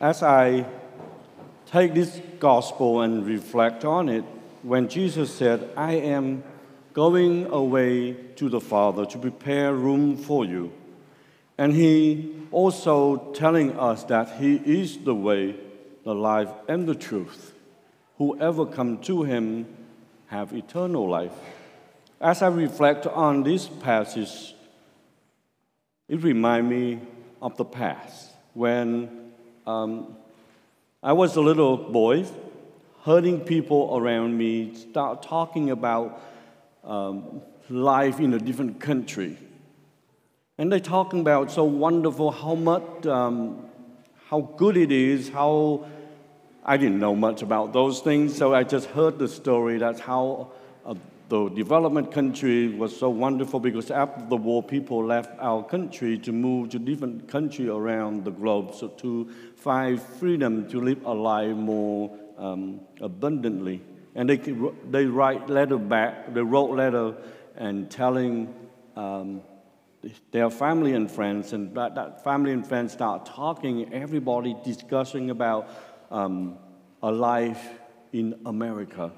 As I take this gospel and reflect on it, when Jesus said, I am going away to the Father to prepare room for you, and he also telling us that he is the way, the life, and the truth. Whoever come to him have eternal life. As I reflect on this passage, it reminds me of the past when um, I was a little boy, hearing people around me start talking about um, life in a different country. And they're talking about so wonderful, how much, um, how good it is, how I didn't know much about those things, so I just heard the story. That's how the development country was so wonderful because after the war, people left our country to move to different countries around the globe so to find freedom to live a life more um, abundantly. And they, they write letter back, they wrote letter and telling um, their family and friends, and that, that, family and friends start talking, everybody discussing about um, a life in America.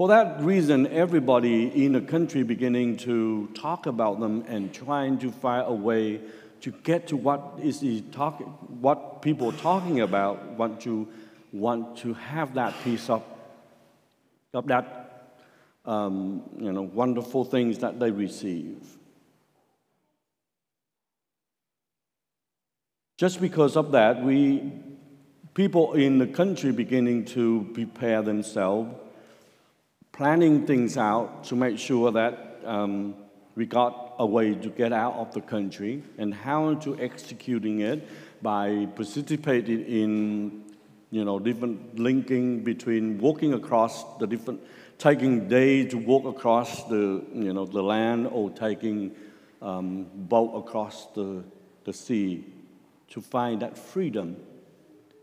For that reason, everybody in the country beginning to talk about them and trying to find a way to get to what is the talk, what people are talking about, want to want to have that piece of, of that um, you know wonderful things that they receive. Just because of that, we people in the country beginning to prepare themselves planning things out to make sure that um, we got a way to get out of the country and how to executing it by participating in you know different linking between walking across the different taking day to walk across the you know the land or taking um, boat across the, the sea to find that freedom.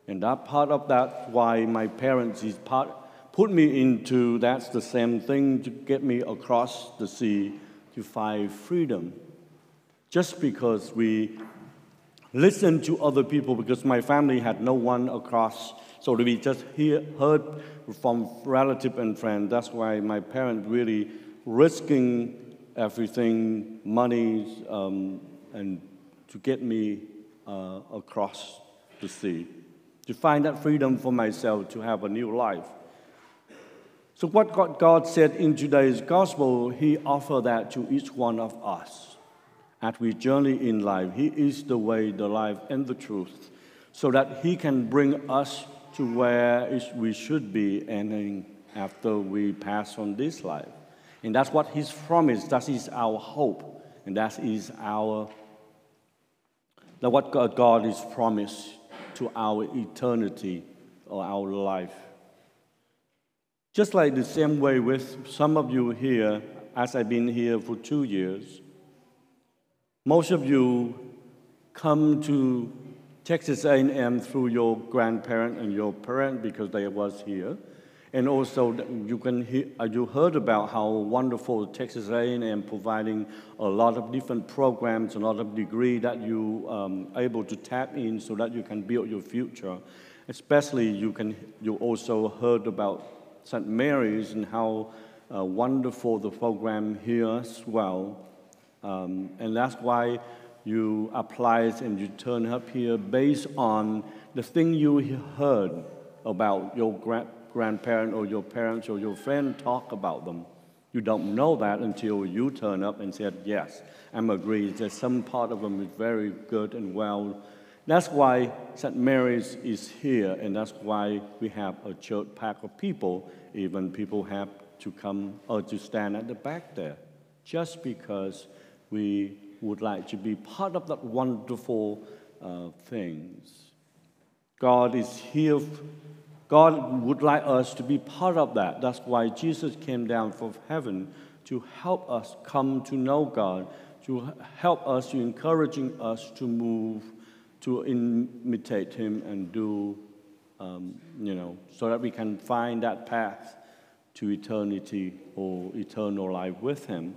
And that part of that why my parents is part put me into that's the same thing to get me across the sea to find freedom. Just because we listened to other people, because my family had no one across, so we just hear, heard from relative and friend. That's why my parents really risking everything, money, um, and to get me uh, across the sea, to find that freedom for myself, to have a new life. So, what God said in today's gospel, He offered that to each one of us as we journey in life. He is the way, the life, and the truth, so that He can bring us to where we should be ending after we pass on this life. And that's what He's promised, that is our hope, and that is our that what God is promised to our eternity or our life. Just like the same way with some of you here, as I've been here for two years, most of you come to Texas A&M through your grandparent and your parent because they was here. And also, you can hear, uh, you heard about how wonderful Texas A&M providing a lot of different programs, a lot of degree that you um, able to tap in so that you can build your future. Especially, you can you also heard about St. Mary's and how uh, wonderful the program here as well. Um, and that's why you apply and you turn up here based on the thing you heard about your gra- grandparent or your parents or your friend talk about them. You don't know that until you turn up and said, yes, I'm agreed that some part of them is very good and well that's why St. Mary's is here, and that's why we have a church pack of people. Even people have to come or to stand at the back there, just because we would like to be part of that wonderful uh, things. God is here. God would like us to be part of that. That's why Jesus came down from heaven to help us come to know God, to help us, to encouraging us to move to imitate him and do, um, you know, so that we can find that path to eternity or eternal life with him.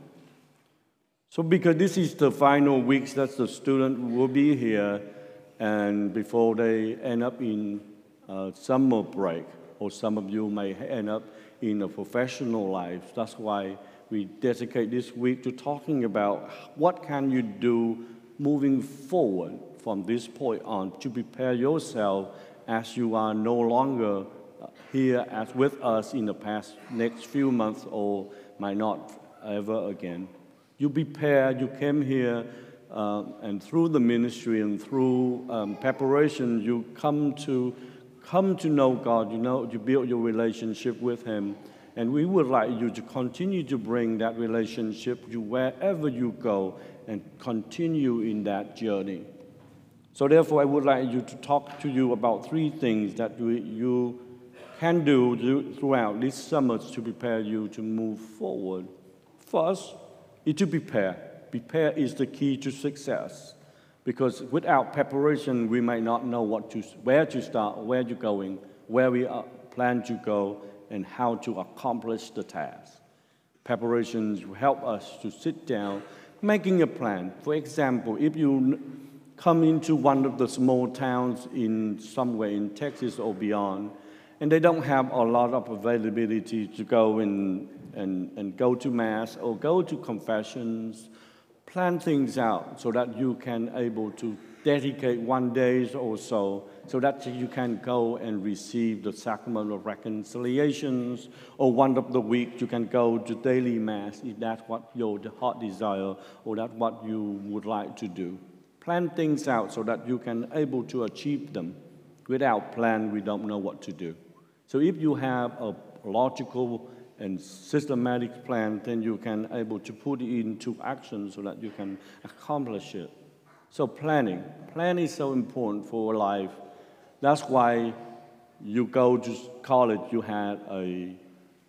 So, because this is the final weeks that the student will be here, and before they end up in a summer break, or some of you may end up in a professional life. That's why we dedicate this week to talking about what can you do moving forward from this point on to prepare yourself as you are no longer here as with us in the past next few months or might not ever again. You prepared, you came here, uh, and through the ministry and through um, preparation, you come to come to know God. You know, you build your relationship with Him, and we would like you to continue to bring that relationship to wherever you go and continue in that journey. So, therefore, I would like you to talk to you about three things that you can do throughout these summers to prepare you to move forward. First, is to prepare. Prepare is the key to success. Because without preparation, we might not know what to, where to start, where you're going, where we plan to go, and how to accomplish the task. Preparations help us to sit down, making a plan. For example, if you come into one of the small towns in somewhere in Texas or beyond, and they don't have a lot of availability to go and, and, and go to mass or go to confessions plan things out so that you can able to dedicate one day or so so that you can go and receive the sacrament of reconciliations or one of the week you can go to daily mass if that's what your heart desire or that's what you would like to do plan things out so that you can able to achieve them without plan we don't know what to do so if you have a logical and systematic plan, then you can able to put it into action so that you can accomplish it. So planning, planning is so important for life. That's why you go to college, you had a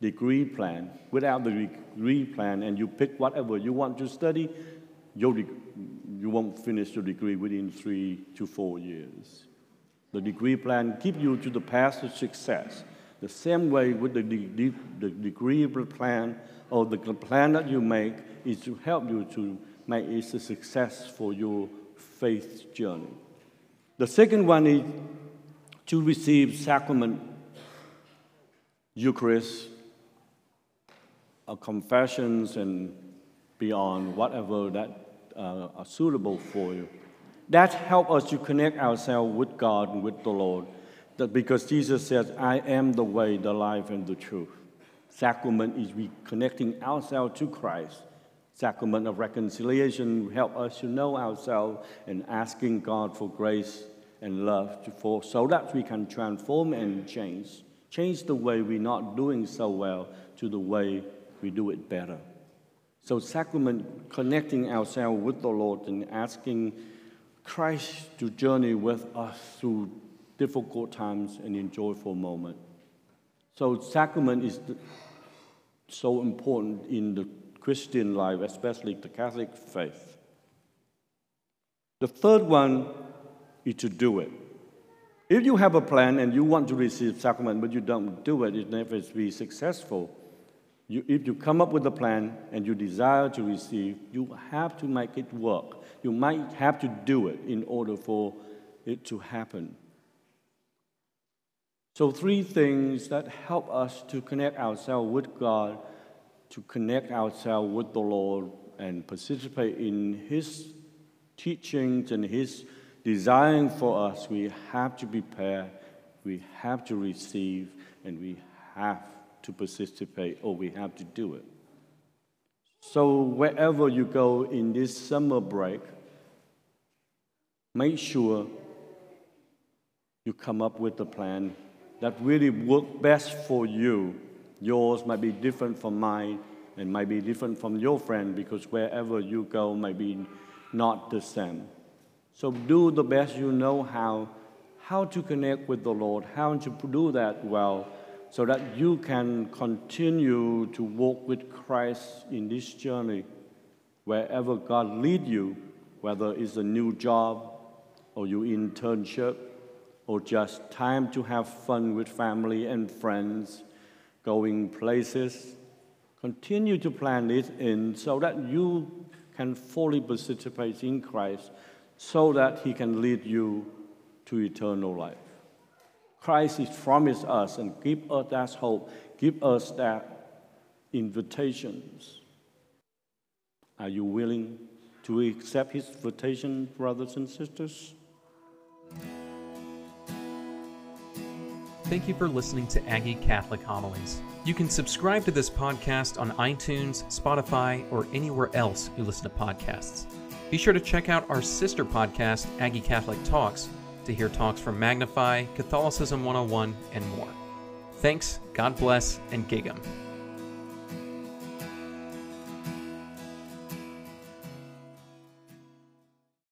degree plan. Without the degree plan, and you pick whatever you want to study, you you won't finish your degree within three to four years. The degree plan keep you to the path of success. The same way with the, de- the degree plan or the plan that you make is to help you to make it a success for your faith journey. The second one is to receive sacrament, Eucharist, confessions, and beyond, whatever that Uh, are suitable for you. That help us to connect ourselves with God and with the Lord that because Jesus says, I am the way, the life, and the truth. Sacrament is reconnecting ourselves to Christ. Sacrament of reconciliation help us to know ourselves and asking God for grace and love to, for, so that we can transform and change. Change the way we're not doing so well to the way we do it better. So, sacrament, connecting ourselves with the Lord and asking Christ to journey with us through difficult times and in joyful moment. So sacrament is so important in the Christian life, especially the Catholic faith. The third one is to do it. If you have a plan and you want to receive sacrament, but you don't do it, it never be successful. You, if you come up with a plan and you desire to receive, you have to make it work. You might have to do it in order for it to happen. So, three things that help us to connect ourselves with God, to connect ourselves with the Lord, and participate in His teachings and His design for us. We have to prepare, we have to receive, and we have to participate, or we have to do it. So, wherever you go in this summer break, make sure you come up with a plan that really work best for you. Yours might be different from mine and might be different from your friend because wherever you go might be not the same. So do the best you know how, how to connect with the Lord, how to do that well, so that you can continue to walk with Christ in this journey wherever God lead you, whether it's a new job or your internship or just time to have fun with family and friends, going places. Continue to plan it in so that you can fully participate in Christ, so that He can lead you to eternal life. Christ promised us and give us that hope, give us that invitations. Are you willing to accept his invitation, brothers and sisters? Thank you for listening to Aggie Catholic Homilies. You can subscribe to this podcast on iTunes, Spotify, or anywhere else you listen to podcasts. Be sure to check out our sister podcast, Aggie Catholic Talks, to hear talks from Magnify, Catholicism 101, and more. Thanks, God bless, and Gig 'em.